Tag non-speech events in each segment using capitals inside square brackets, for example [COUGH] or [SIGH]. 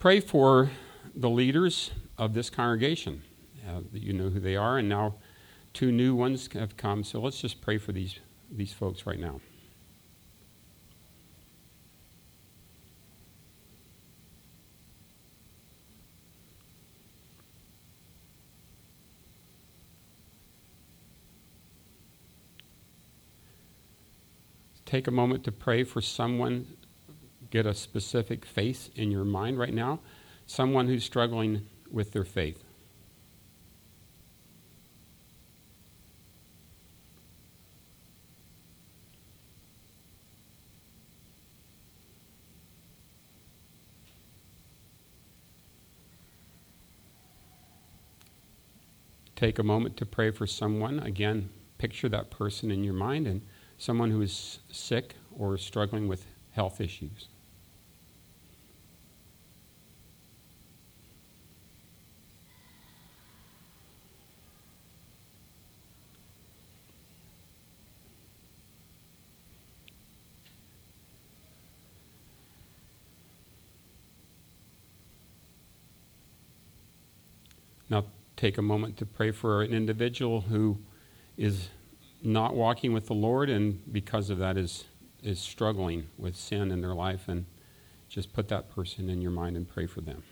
pray for the leaders of this congregation. Uh, you know who they are, and now two new ones have come. So let's just pray for these, these folks right now. Take a moment to pray for someone. Get a specific face in your mind right now. Someone who's struggling with their faith. Take a moment to pray for someone. Again, picture that person in your mind and someone who is sick or struggling with health issues. Now, take a moment to pray for an individual who is not walking with the Lord and because of that is is struggling with sin in their life and just put that person in your mind and pray for them.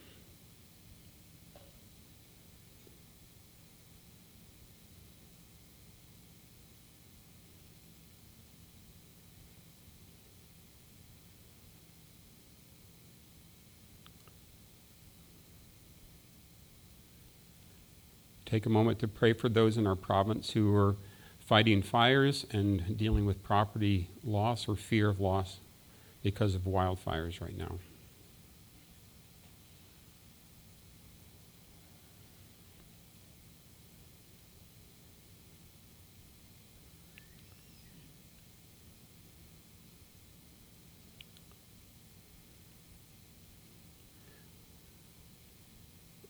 Take a moment to pray for those in our province who are fighting fires and dealing with property loss or fear of loss because of wildfires right now.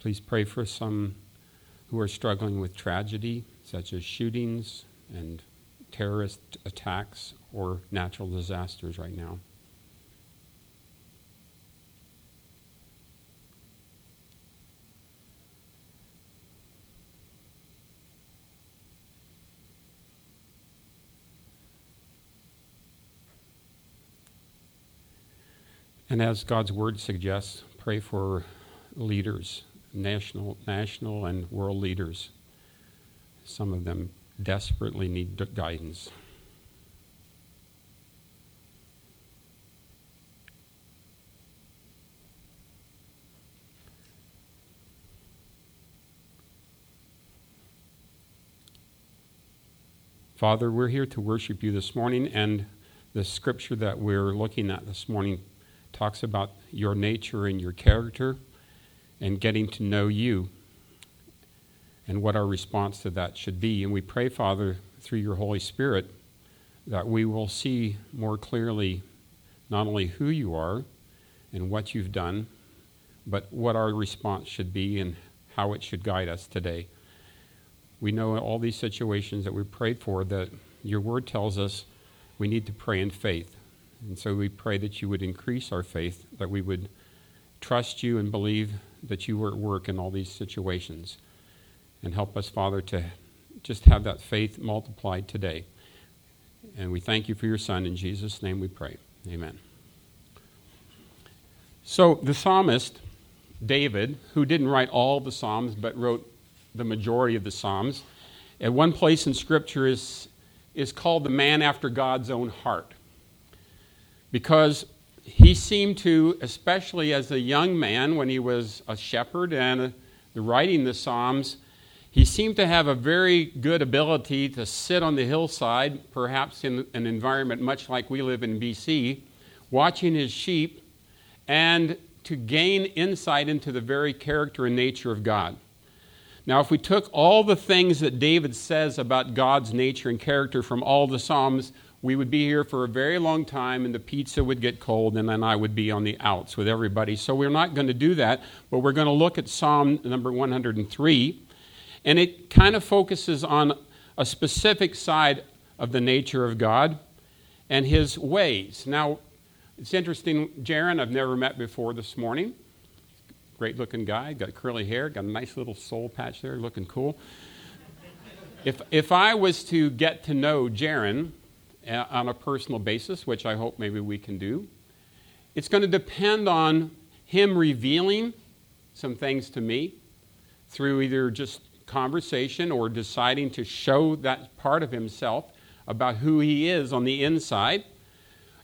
Please pray for some who are struggling with tragedy, such as shootings, and terrorist attacks or natural disasters right now. And as God's word suggests, pray for leaders, national, national and world leaders. Some of them desperately need guidance. Father, we're here to worship you this morning, and the scripture that we're looking at this morning talks about your nature and your character and getting to know you and what our response to that should be. And we pray, Father, through your Holy Spirit, that we will see more clearly not only who you are and what you've done, but what our response should be and how it should guide us today. We know in all these situations that we prayed for that your word tells us we need to pray in faith. And so we pray that you would increase our faith, that we would trust you and believe that you were at work in all these situations. And help us, Father, to just have that faith multiplied today. And we thank you for your Son. In Jesus' name we pray. Amen. So the psalmist, David, who didn't write all the Psalms but wrote the majority of the Psalms, at one place in Scripture is, is called the man after God's own heart. Because he seemed to, especially as a young man when he was a shepherd and uh, writing the Psalms, he seemed to have a very good ability to sit on the hillside, perhaps in an environment much like we live in BC, watching his sheep, and to gain insight into the very character and nature of God. Now, if we took all the things that David says about God's nature and character from all the Psalms, we would be here for a very long time and the pizza would get cold and then I would be on the outs with everybody. So we're not going to do that, but we're going to look at Psalm number 103 and it kind of focuses on a specific side of the nature of God and his ways. Now, it's interesting, Jaron, I've never met before this morning. great looking guy, got curly hair, got a nice little soul patch there, looking cool. If, if I was to get to know Jaron on a personal basis, which I hope maybe we can do, it's going to depend on him revealing some things to me through either just conversation or deciding to show that part of himself about who he is on the inside.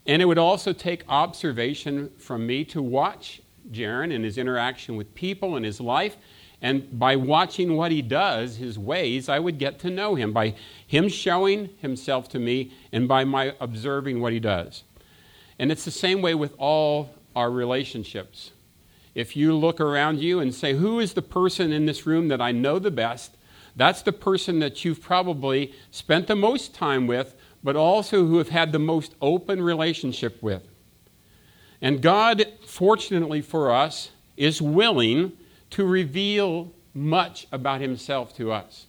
And it would also take observation from me to watch Jaron and his interaction with people and his life. And by watching what he does, his ways, I would get to know him by him showing himself to me and by my observing what he does. And it's the same way with all our relationships. If you look around you and say, Who is the person in this room that I know the best? That's the person that you've probably spent the most time with, but also who have had the most open relationship with. And God, fortunately for us, is willing to reveal much about Himself to us.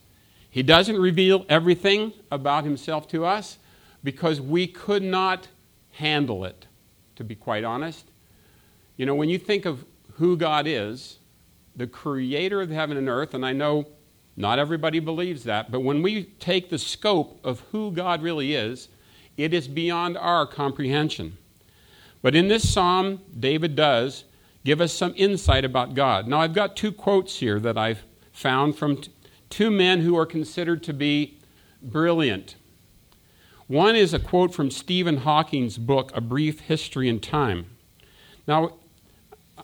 He doesn't reveal everything about Himself to us because we could not handle it, to be quite honest. You know, when you think of who God is, the creator of heaven and earth, and I know not everybody believes that, but when we take the scope of who God really is, it is beyond our comprehension. But in this psalm, David does give us some insight about God. Now, I've got two quotes here that I've found from t- two men who are considered to be brilliant. One is a quote from Stephen Hawking's book, A Brief History in Time. Now,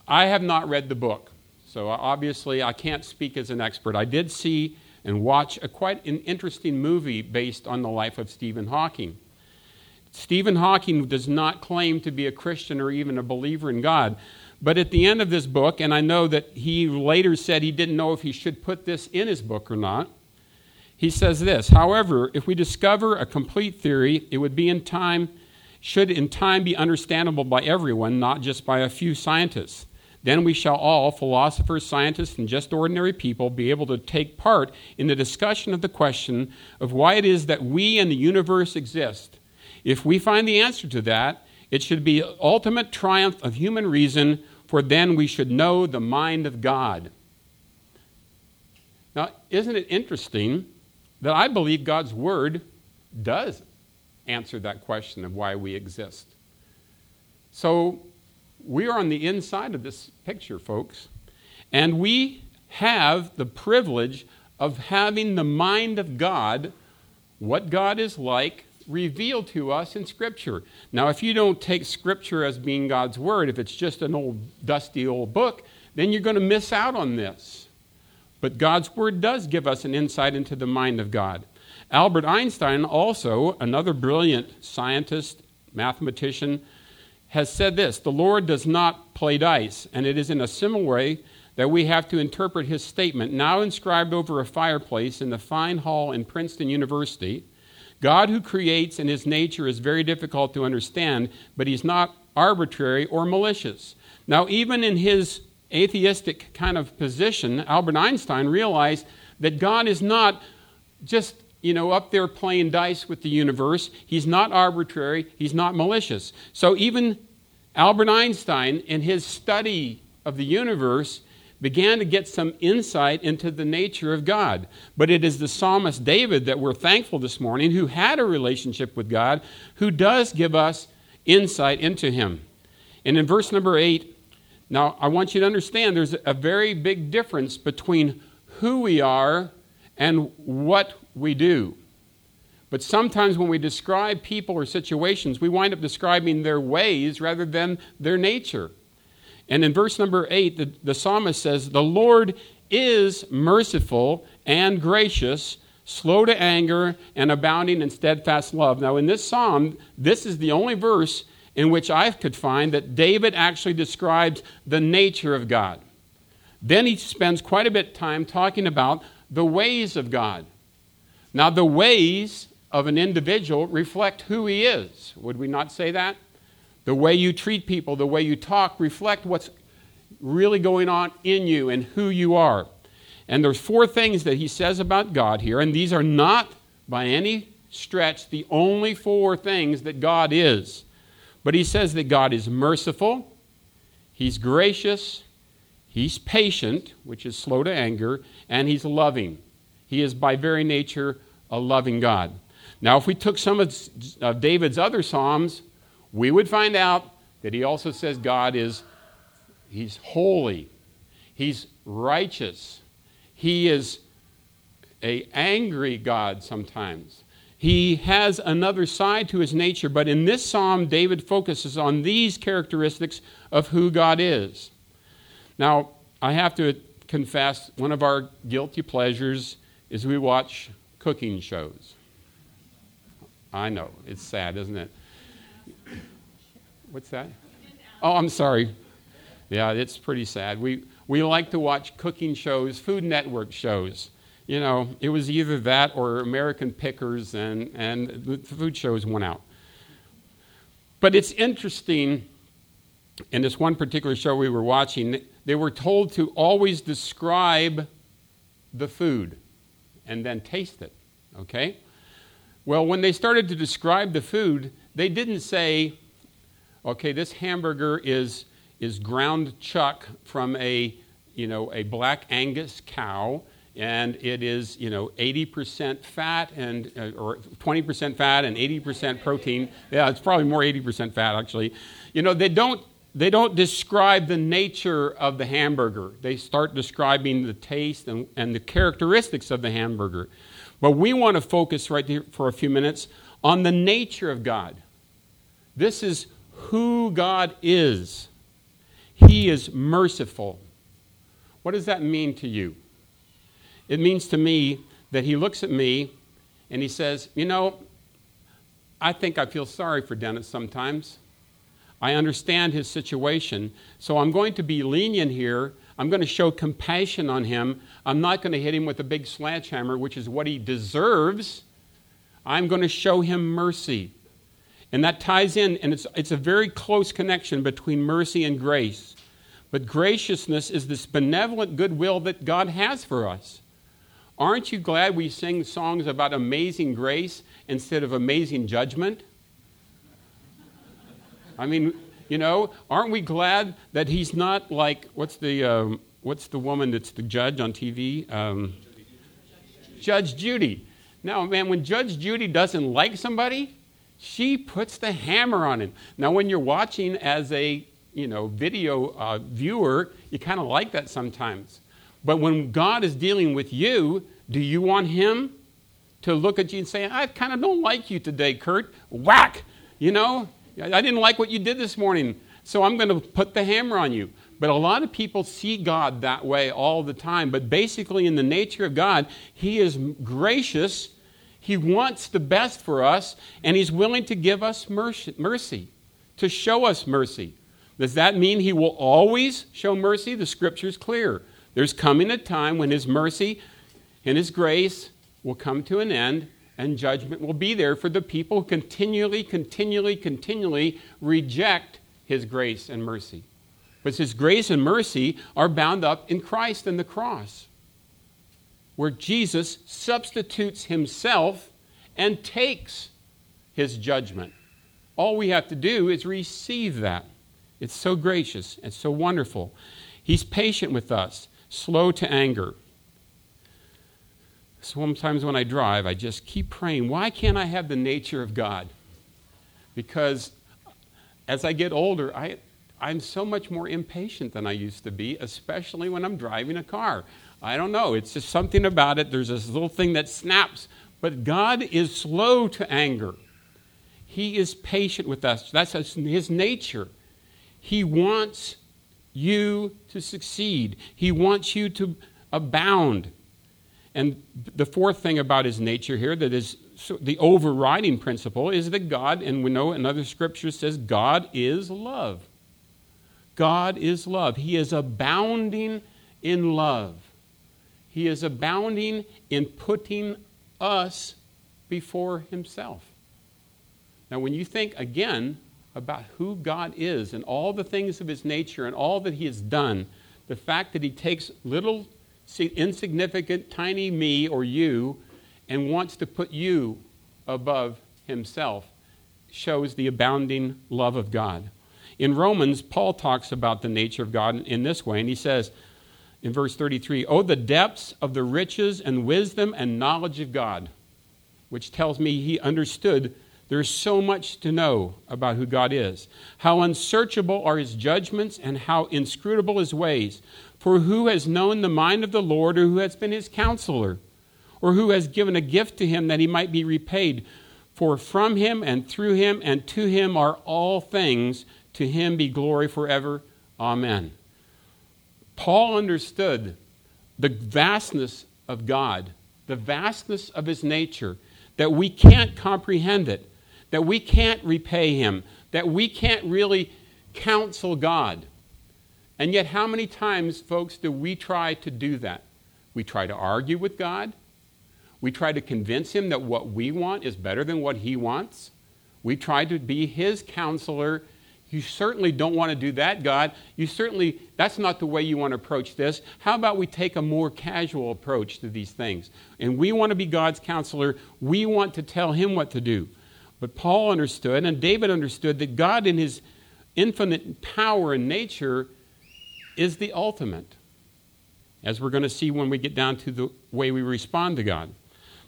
I have not read the book, so obviously I can't speak as an expert. I did see and watch a quite an interesting movie based on the life of Stephen Hawking. Stephen Hawking does not claim to be a Christian or even a believer in God. But at the end of this book, and I know that he later said he didn't know if he should put this in his book or not, he says this However, if we discover a complete theory, it would be in time, should in time be understandable by everyone, not just by a few scientists. Then we shall all, philosophers, scientists, and just ordinary people, be able to take part in the discussion of the question of why it is that we and the universe exist if we find the answer to that, it should be ultimate triumph of human reason, for then we should know the mind of God. Now, isn't it interesting that I believe God's Word does answer that question of why we exist? So, we are on the inside of this picture, folks, and we have the privilege of having the mind of God, what God is like, revealed to us in Scripture. Now, if you don't take Scripture as being God's Word, if it's just an old, dusty old book, then you're going to miss out on this. But God's Word does give us an insight into the mind of God. Albert Einstein, also another brilliant scientist, mathematician, has said this The Lord does not play dice, and it is in a similar way that we have to interpret his statement, now inscribed over a fireplace in the fine hall in Princeton University God, who creates in his nature, is very difficult to understand, but he's not arbitrary or malicious. Now, even in his atheistic kind of position, Albert Einstein realized that God is not just you know, up there playing dice with the universe. He's not arbitrary, he's not malicious. So even Albert Einstein, in his study of the universe, began to get some insight into the nature of God. But it is the psalmist David that we're thankful this morning, who had a relationship with God, who does give us insight into him. And in verse number 8, now I want you to understand there's a very big difference between who we are and what we do. But sometimes when we describe people or situations, we wind up describing their ways rather than their nature. And in verse number 8, the, the psalmist says, The Lord is merciful and gracious, slow to anger, and abounding in steadfast love. Now, in this psalm, this is the only verse in which I could find that David actually describes the nature of God. Then he spends quite a bit of time talking about the ways of God. Now, the ways of an individual reflect who he is. Would we not say that? The way you treat people, the way you talk, reflect what's really going on in you and who you are. And there's four things that he says about God here, and these are not by any stretch the only four things that God is. But he says that God is merciful, he's gracious, He's patient, which is slow to anger, and he's loving. He is by very nature a loving God. Now, if we took some of David's other Psalms, we would find out that he also says God is he's holy. He's righteous. He is a angry God sometimes. He has another side to his nature, but in this psalm David focuses on these characteristics of who God is. Now, I have to confess one of our guilty pleasures is we watch cooking shows. I know, it's sad, isn't it? What's that? Oh, I'm sorry. Yeah, it's pretty sad. We, we like to watch cooking shows, Food Network shows. You know, it was either that or American Pickers, and, and the food shows went out. But it's interesting, in this one particular show we were watching, they were told to always describe the food and then taste it. Okay? Well, when they started to describe the food, they didn't say, okay, this hamburger is, is ground chuck from a, you know, a black Angus cow, and it is, you know, 80% fat and, uh, or 20% fat and 80% protein. Yeah, it's probably more 80% fat, actually. You know, they don't, they don't describe the nature of the hamburger. They start describing the taste and, and the characteristics of the hamburger. But we want to focus right here for a few minutes on the nature of God. This is who God is. He is merciful. What does that mean to you? It means to me that He looks at me and He says, You know, I think I feel sorry for Dennis sometimes. I understand his situation, so I'm going to be lenient here I'm going to show compassion on him. I'm not going to hit him with a big sledgehammer, which is what he deserves. I'm going to show him mercy. And that ties in, and it's, it's a very close connection between mercy and grace. But graciousness is this benevolent goodwill that God has for us. Aren't you glad we sing songs about amazing grace instead of amazing judgment? I mean, you know, aren't we glad that he's not like what's the um, what's the woman that's the judge on TV? Um, judge Judy. Now, man, when Judge Judy doesn't like somebody, she puts the hammer on him. Now, when you're watching as a you know video uh, viewer, you kind of like that sometimes. But when God is dealing with you, do you want Him to look at you and say, "I kind of don't like you today, Kurt"? Whack! You know, I didn't like what you did this morning, so I'm going to put the hammer on you. But a lot of people see God that way all the time. But basically, in the nature of God, He is gracious. He wants the best for us, and He's willing to give us mercy, to show us mercy. Does that mean He will always show mercy? The scripture is clear. There's coming a time when His mercy and His grace will come to an end, and judgment will be there for the people who continually, continually, continually reject his grace and mercy. But his grace and mercy are bound up in Christ and the cross, where Jesus substitutes himself and takes his judgment. All we have to do is receive that. It's so gracious and so wonderful. He's patient with us, slow to anger. Sometimes when I drive, I just keep praying, why can't I have the nature of God? Because as I get older, I, I'm so much more impatient than I used to be, especially when I'm driving a car. I don't know, it's just something about it. There's this little thing that snaps. But God is slow to anger. He is patient with us. That's his nature. He wants you to succeed, He wants you to abound. And the fourth thing about his nature here that is the overriding principle is that God, and we know another scripture says, God is love. God is love. He is abounding in love. He is abounding in putting us before himself. Now, when you think again about who God is and all the things of his nature and all that he has done, the fact that he takes little insignificant, tiny me or you and wants to put you above himself shows the abounding love of God. In Romans, Paul talks about the nature of God in this way, and he says in verse 33 Oh, the depths of the riches and wisdom and knowledge of God, which tells me he understood there's so much to know about who God is. How unsearchable are his judgments and how inscrutable his ways. For who has known the mind of the Lord, or who has been his counselor, or who has given a gift to him that he might be repaid? For from him and through him and to him are all things. To him be glory forever. Amen. Paul understood the vastness of God, the vastness of his nature, that we can't comprehend it, that we can't repay him, that we can't really counsel God. And yet, how many times, folks, do we try to do that? We try to argue with God. We try to convince him that what we want is better than what he wants. We try to be his counselor. You certainly don't want to do that, God. You certainly, that's not the way you want to approach this. How about we take a more casual approach to these things? And we want to be God's counselor. We want to tell him what to do. But Paul understood, and David understood, that God, in his infinite power and nature, is the ultimate, as we're going to see when we get down to the way we respond to God.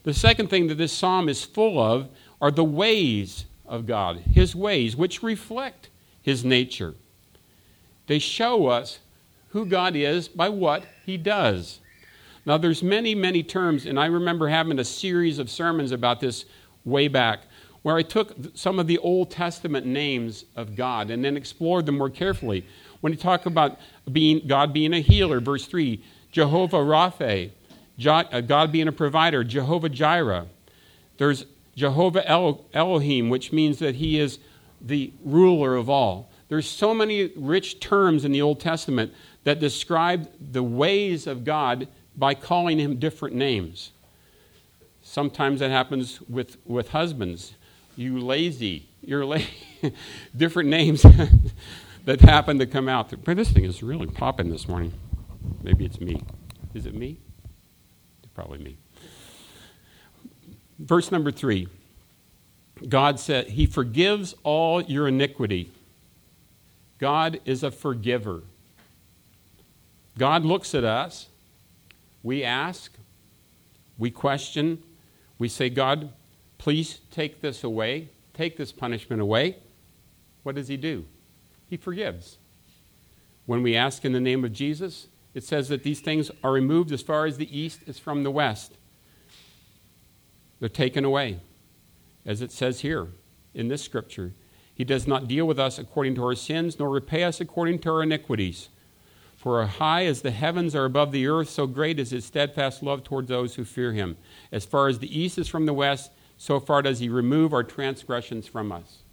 The second thing that this psalm is full of are the ways of God, His ways, which reflect His nature. They show us who God is by what He does. Now, there's many, many terms, and I remember having a series of sermons about this way back, where I took some of the Old Testament names of God and then explored them more carefully. When you talk about being, God being a healer, verse 3, Jehovah Rapha, uh, God being a provider, Jehovah Jireh. There's Jehovah Elohim, which means that he is the ruler of all. There's so many rich terms in the Old Testament that describe the ways of God by calling him different names. Sometimes that happens with, with husbands. You lazy, you're lazy. [LAUGHS] different names [LAUGHS] that happen to come out. But this thing is really popping this morning. Maybe it's me. Is it me? It's probably me. Verse number three God said, He forgives all your iniquity. God is a forgiver. God looks at us. We ask, we question, we say, God, please take this away, take this punishment away. What does He do? He forgives. When we ask in the name of Jesus, it says that these things are removed as far as the east is from the west. They're taken away, as it says here in this scripture. He does not deal with us according to our sins, nor repay us according to our iniquities. For as high as the heavens are above the earth, so great is his steadfast love towards those who fear him. As far as the east is from the west, so far does he remove our transgressions from us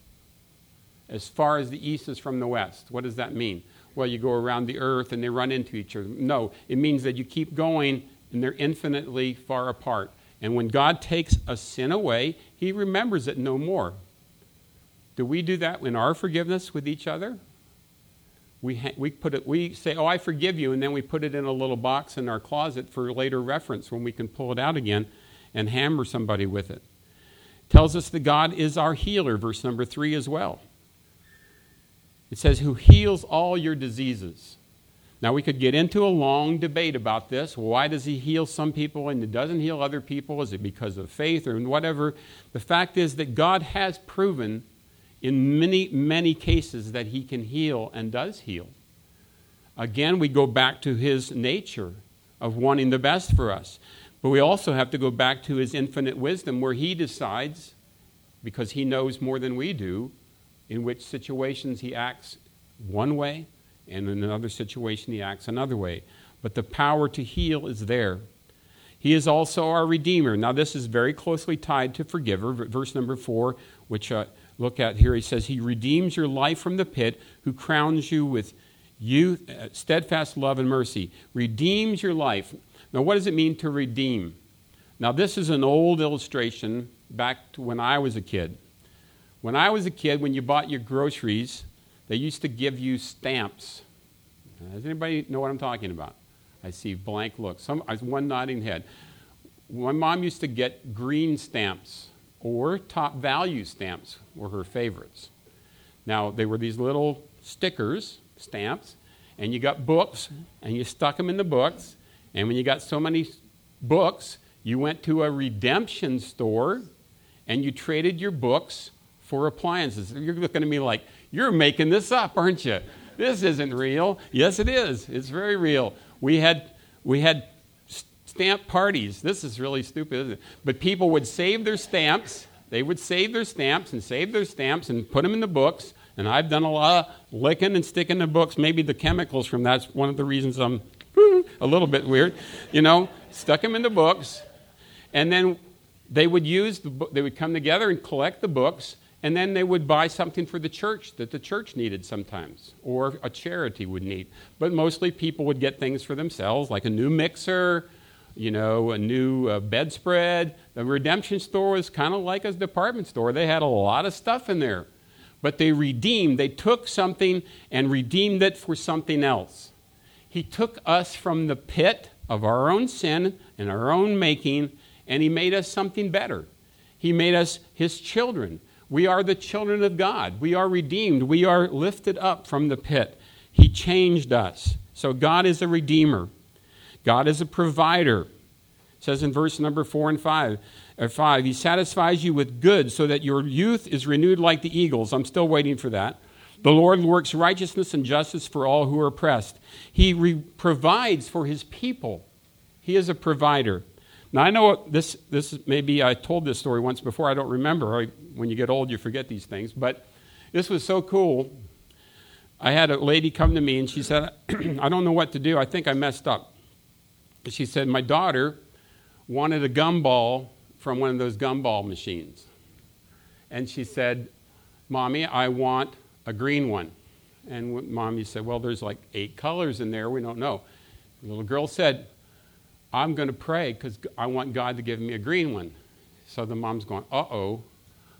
as far as the east is from the west. What does that mean? Well, you go around the earth and they run into each other. No, it means that you keep going and they're infinitely far apart. And when God takes a sin away, he remembers it no more. Do we do that in our forgiveness with each other? We, ha- we, put it, we say, Oh, I forgive you, and then we put it in a little box in our closet for later reference when we can pull it out again and hammer somebody with it. Tells us that God is our healer, verse number three as well. It says, who heals all your diseases. Now, we could get into a long debate about this. Why does he heal some people and he doesn't heal other people? Is it because of faith or whatever? The fact is that God has proven in many, many cases that he can heal and does heal. Again, we go back to his nature of wanting the best for us. But we also have to go back to his infinite wisdom where he decides, because he knows more than we do, in which situations he acts one way, and in another situation he acts another way. But the power to heal is there. He is also our Redeemer. Now, this is very closely tied to forgiver. Verse number four, which uh, look at here, he says, He redeems your life from the pit, who crowns you with youth, uh, steadfast love and mercy. Redeems your life. Now, what does it mean to redeem? Now, this is an old illustration back to when I was a kid. When I was a kid, when you bought your groceries, they used to give you stamps. Does anybody know what I'm talking about? I see blank looks. Some, one nodding head. My mom used to get green stamps or top value stamps were her favorites. Now, they were these little stickers, stamps, and you got books, and you stuck them in the books. And when you got so many books, you went to a redemption store and you traded your books for appliances. You're looking at me like, you're making this up, aren't you? This isn't real. Yes, it is. It's very real. We had, we had stamp parties. This is really stupid, isn't it? But people would save their stamps. They would save their stamps and save their stamps and put them in the books. And I've done a lot of licking and sticking the books. Maybe the chemicals from that's one of the reasons I'm [LAUGHS] a little bit weird. You know, stuck them in the books. And then they would use the they would come together and collect the books and then they would buy something for the church that the church needed sometimes, or a charity would need. But mostly people would get things for themselves, like a new mixer, you know, a new uh, bedspread. The redemption store was kind of like a department store. They had a lot of stuff in there. But they redeemed, they took something and redeemed it for something else. He took us from the pit of our own sin and our own making, and He made us something better. He made us His children. We are the children of God. We are redeemed. We are lifted up from the pit. He changed us. So God is a redeemer. God is a provider. It says in verse number 4 and 5, or 5, He satisfies you with good so that your youth is renewed like the eagles. I'm still waiting for that. The Lord works righteousness and justice for all who are oppressed. He re- provides for His people. He is a provider. Now, I know this, this maybe I told this story once before. I don't remember. I when you get old, you forget these things. But this was so cool. I had a lady come to me and she said, [CLEARS THROAT] I don't know what to do. I think I messed up. She said, My daughter wanted a gumball from one of those gumball machines. And she said, Mommy, I want a green one. And mommy said, Well, there's like eight colors in there. We don't know. The little girl said, I'm going to pray because I want God to give me a green one. So the mom's going, Uh oh,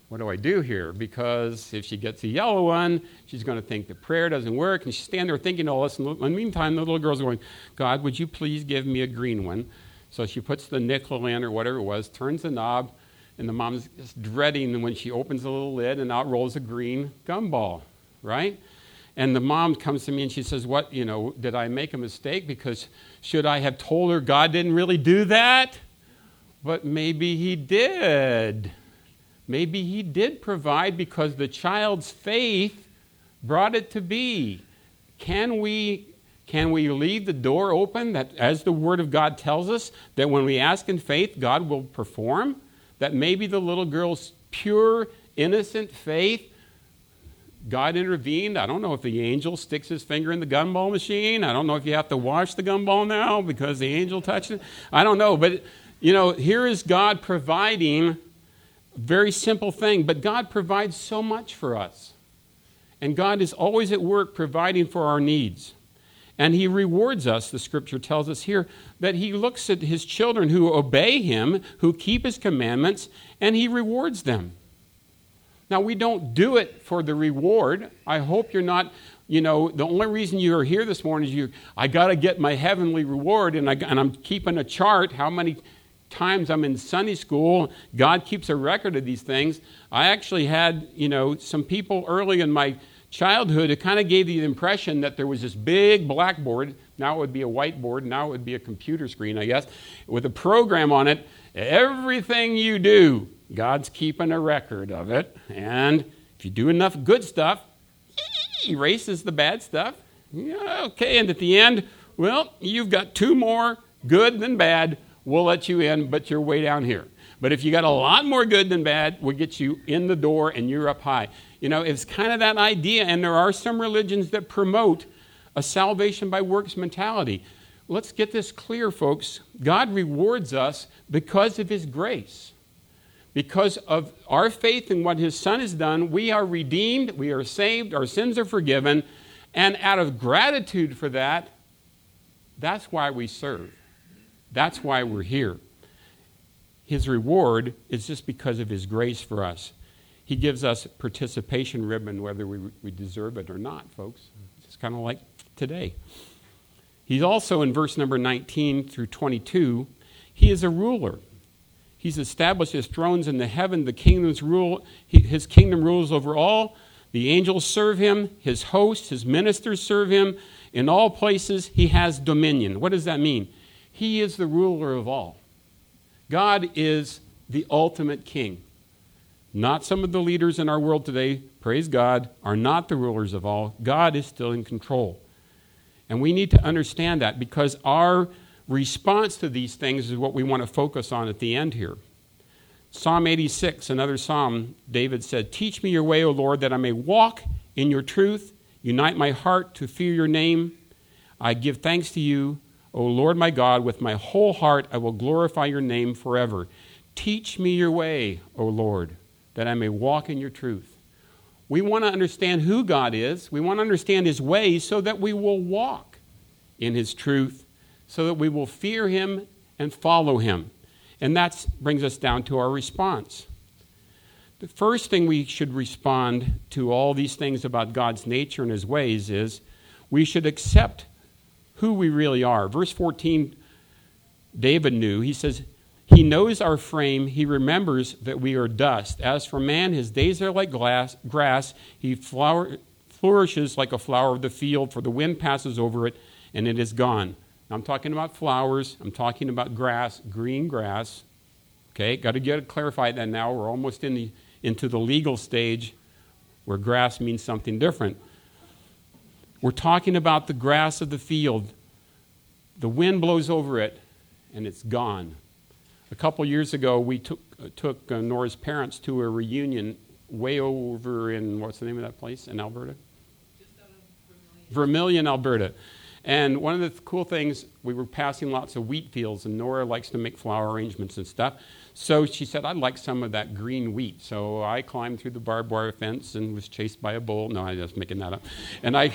what do I do here? Because if she gets a yellow one, she's going to think the prayer doesn't work. And she's standing there thinking all this. And in the meantime, the little girl's going, God, would you please give me a green one? So she puts the nickel in or whatever it was, turns the knob, and the mom's just dreading when she opens the little lid and out rolls a green gumball, right? And the mom comes to me and she says, What, you know, did I make a mistake? Because should I have told her God didn't really do that? But maybe he did. Maybe he did provide because the child's faith brought it to be. Can we can we leave the door open that as the word of God tells us that when we ask in faith God will perform? That maybe the little girl's pure innocent faith God intervened. I don't know if the angel sticks his finger in the gumball machine. I don't know if you have to wash the gumball now because the angel touched it. I don't know. But, you know, here is God providing very simple thing, but God provides so much for us. And God is always at work providing for our needs. And He rewards us, the scripture tells us here, that He looks at His children who obey Him, who keep His commandments, and He rewards them. Now, we don't do it for the reward. I hope you're not, you know, the only reason you are here this morning is you, I got to get my heavenly reward, and, I, and I'm keeping a chart how many times I'm in Sunday school, God keeps a record of these things. I actually had, you know, some people early in my childhood it kind of gave the impression that there was this big blackboard. Now it would be a whiteboard. Now it would be a computer screen, I guess, with a program on it. Everything you do, God's keeping a record of it. And if you do enough good stuff, he erases the bad stuff. Yeah, okay, and at the end, well, you've got two more good than bad we'll let you in, but you're way down here. But if you got a lot more good than bad, we'll get you in the door and you're up high. You know, it's kind of that idea, and there are some religions that promote a salvation by works mentality. Let's get this clear, folks. God rewards us because of His grace. Because of our faith in what His Son has done, we are redeemed, we are saved, our sins are forgiven, and out of gratitude for that, that's why we serve. That's why we're here. His reward is just because of His grace for us. He gives us participation ribbon whether we, we deserve it or not, folks. It's kind of like today. He's also in verse number 19 through 22, he is a ruler. He's established his thrones in the heaven. The kingdom's rule, his kingdom rules over all The angels serve him, his hosts, his ministers serve him. In all places, he has dominion. What does that mean? He is the ruler of all. God is the ultimate king. Not some of the leaders in our world today, praise God, are not the rulers of all. God is still in control. And we need to understand that because our response to these things is what we want to focus on at the end here. Psalm 86, another psalm, David said, Teach me your way, O Lord, that I may walk in your truth. Unite my heart to fear your name. I give thanks to you, O Lord my God, with my whole heart I will glorify your name forever. Teach me your way, O Lord, that I may walk in your truth. We want to understand who God is. We want to understand his ways so that we will walk in his truth, so that we will fear him and follow him. And that brings us down to our response. The first thing we should respond to all these things about God's nature and his ways is we should accept who we really are. Verse 14, David knew. He says, He knows our frame. He remembers that we are dust. As for man, his days are like glass, grass. He flower, flourishes like a flower of the field, for the wind passes over it and it is gone. I'm talking about flowers. I'm talking about grass, green grass. Okay, got to get it clarified that now. We're almost in the, into the legal stage where grass means something different. We're talking about the grass of the field. The wind blows over it and it's gone. A couple years ago, we took, uh, took uh, Nora's parents to a reunion way over in, what's the name of that place in Alberta? Vermilion, Alberta. And one of the cool things, we were passing lots of wheat fields, and Nora likes to make flower arrangements and stuff. So she said, I'd like some of that green wheat. So I climbed through the barbed wire fence and was chased by a bull. No, I'm just making that up. And I,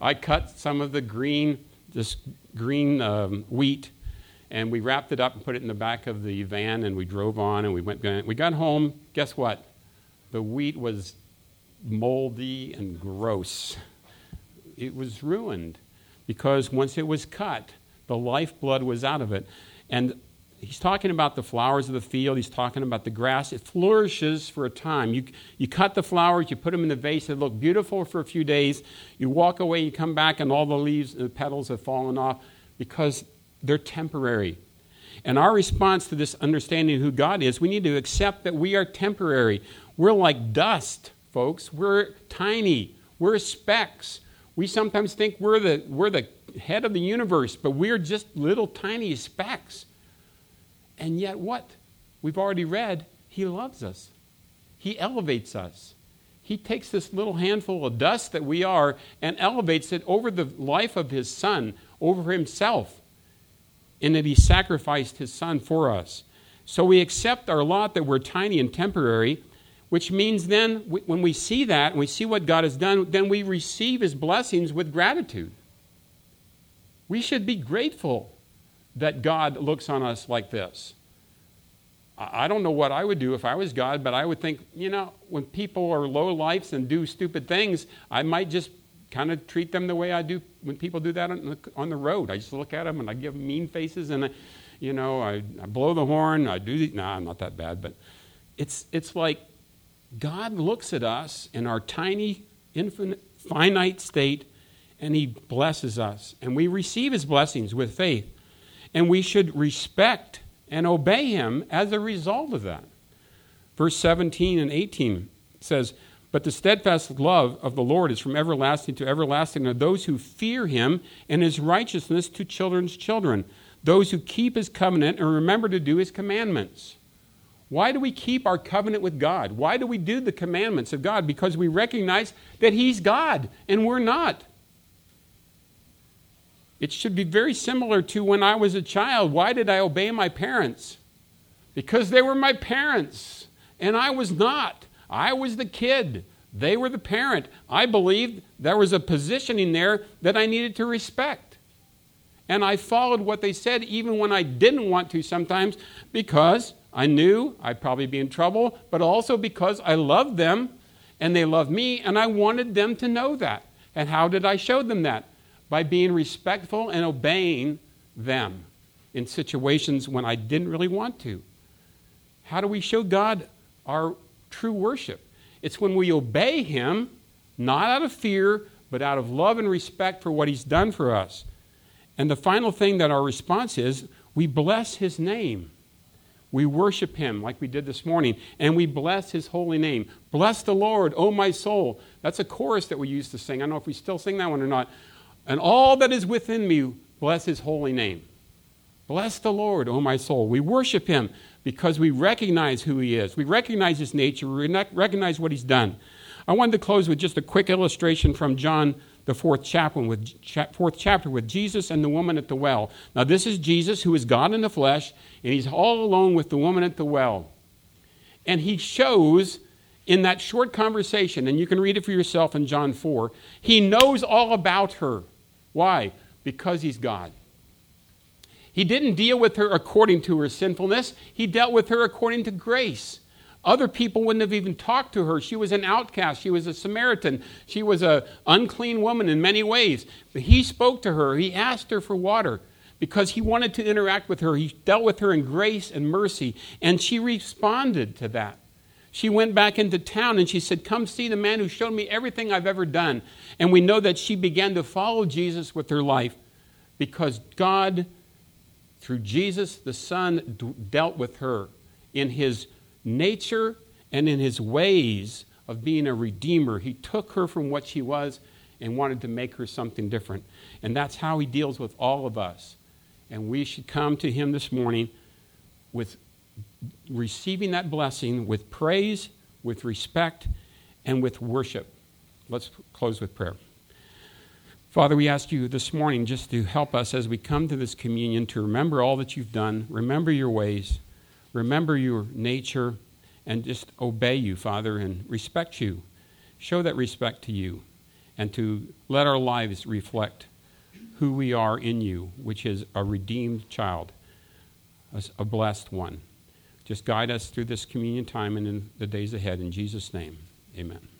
I cut some of the green, this green um, wheat, and we wrapped it up and put it in the back of the van, and we drove on, and we went. We got home. Guess what? The wheat was moldy and gross. It was ruined because once it was cut, the lifeblood was out of it. And he's talking about the flowers of the field. He's talking about the grass. It flourishes for a time. You, you cut the flowers, you put them in the vase, they look beautiful for a few days. You walk away, you come back, and all the leaves and the petals have fallen off because they're temporary. And our response to this understanding of who God is, we need to accept that we are temporary. We're like dust, folks. We're tiny. We're specks. We sometimes think we're the, we're the head of the universe, but we're just little tiny specks. And yet, what? We've already read, He loves us, He elevates us. He takes this little handful of dust that we are and elevates it over the life of His Son, over Himself, in that He sacrificed His Son for us. So we accept our lot that we're tiny and temporary which means then when we see that and we see what God has done, then we receive his blessings with gratitude. We should be grateful that God looks on us like this. I don't know what I would do if I was God, but I would think, you know, when people are low lives and do stupid things, I might just kind of treat them the way I do when people do that on the, on the road. I just look at them and I give them mean faces and, I, you know, I, I blow the horn. I do, nah, I'm not that bad, but it's, it's like God looks at us in our tiny, infinite, finite state, and He blesses us. And we receive His blessings with faith. And we should respect and obey Him as a result of that. Verse 17 and 18 says, But the steadfast love of the Lord is from everlasting to everlasting, and those who fear Him, and His righteousness to children's children, those who keep His covenant and remember to do His commandments. Why do we keep our covenant with God? Why do we do the commandments of God? Because we recognize that He's God and we're not. It should be very similar to when I was a child. Why did I obey my parents? Because they were my parents and I was not. I was the kid. They were the parent. I believed there was a positioning there that I needed to respect. And I followed what they said even when I didn't want to sometimes because I knew I'd probably be in trouble, but also because I loved them and they loved me, and I wanted them to know that. And how did I show them that? By being respectful and obeying them in situations when I didn't really want to. How do we show God our true worship? It's when we obey Him not out of fear, but out of love and respect for what He's done for us. And the final thing that our response is we bless His name. We worship Him like we did this morning, and we bless His holy name. Bless the Lord, O my soul. That's a chorus that we used to sing. I don't know if we still sing that one or not. And all that is within me, bless His holy name. Bless the Lord, O my soul. We worship Him because we recognize who He is. We recognize His nature. We recognize what He's done. I wanted to close with just a quick illustration from John, the fourth chapter, with, fourth chapter with Jesus and the woman at the well. Now, this is Jesus who is God in the flesh, and He's all alone with the woman at the well. And He shows in that short conversation, and you can read it for yourself in John 4, He knows all about her. Why? Because He's God. He didn't deal with her according to her sinfulness, He dealt with her according to grace. Other people wouldn't have even talked to her. She was an outcast. She was a Samaritan. She was an unclean woman in many ways. But he spoke to her. He asked her for water because he wanted to interact with her. He dealt with her in grace and mercy, and she responded to that. She went back into town and she said, Come see the man who showed me everything I've ever done. And we know that she began to follow Jesus with her life because God, through Jesus the Son, dealt with her in his nature and in his ways of being a redeemer. He took her from what she was and wanted to make her something different. And that's how he deals with all of us. And we should come to him this morning with receiving that blessing with praise, with respect, and with worship. Let's close with prayer. Father, we ask you this morning just to help us as we come to this communion to remember all that you've done, remember your ways remember your nature and just obey you, Father, and respect you. Show that respect to you and to let our lives reflect who we are in you, which is a redeemed child, a, blessed one. Just guide us through this communion time and in the days ahead. In Jesus' name, amen.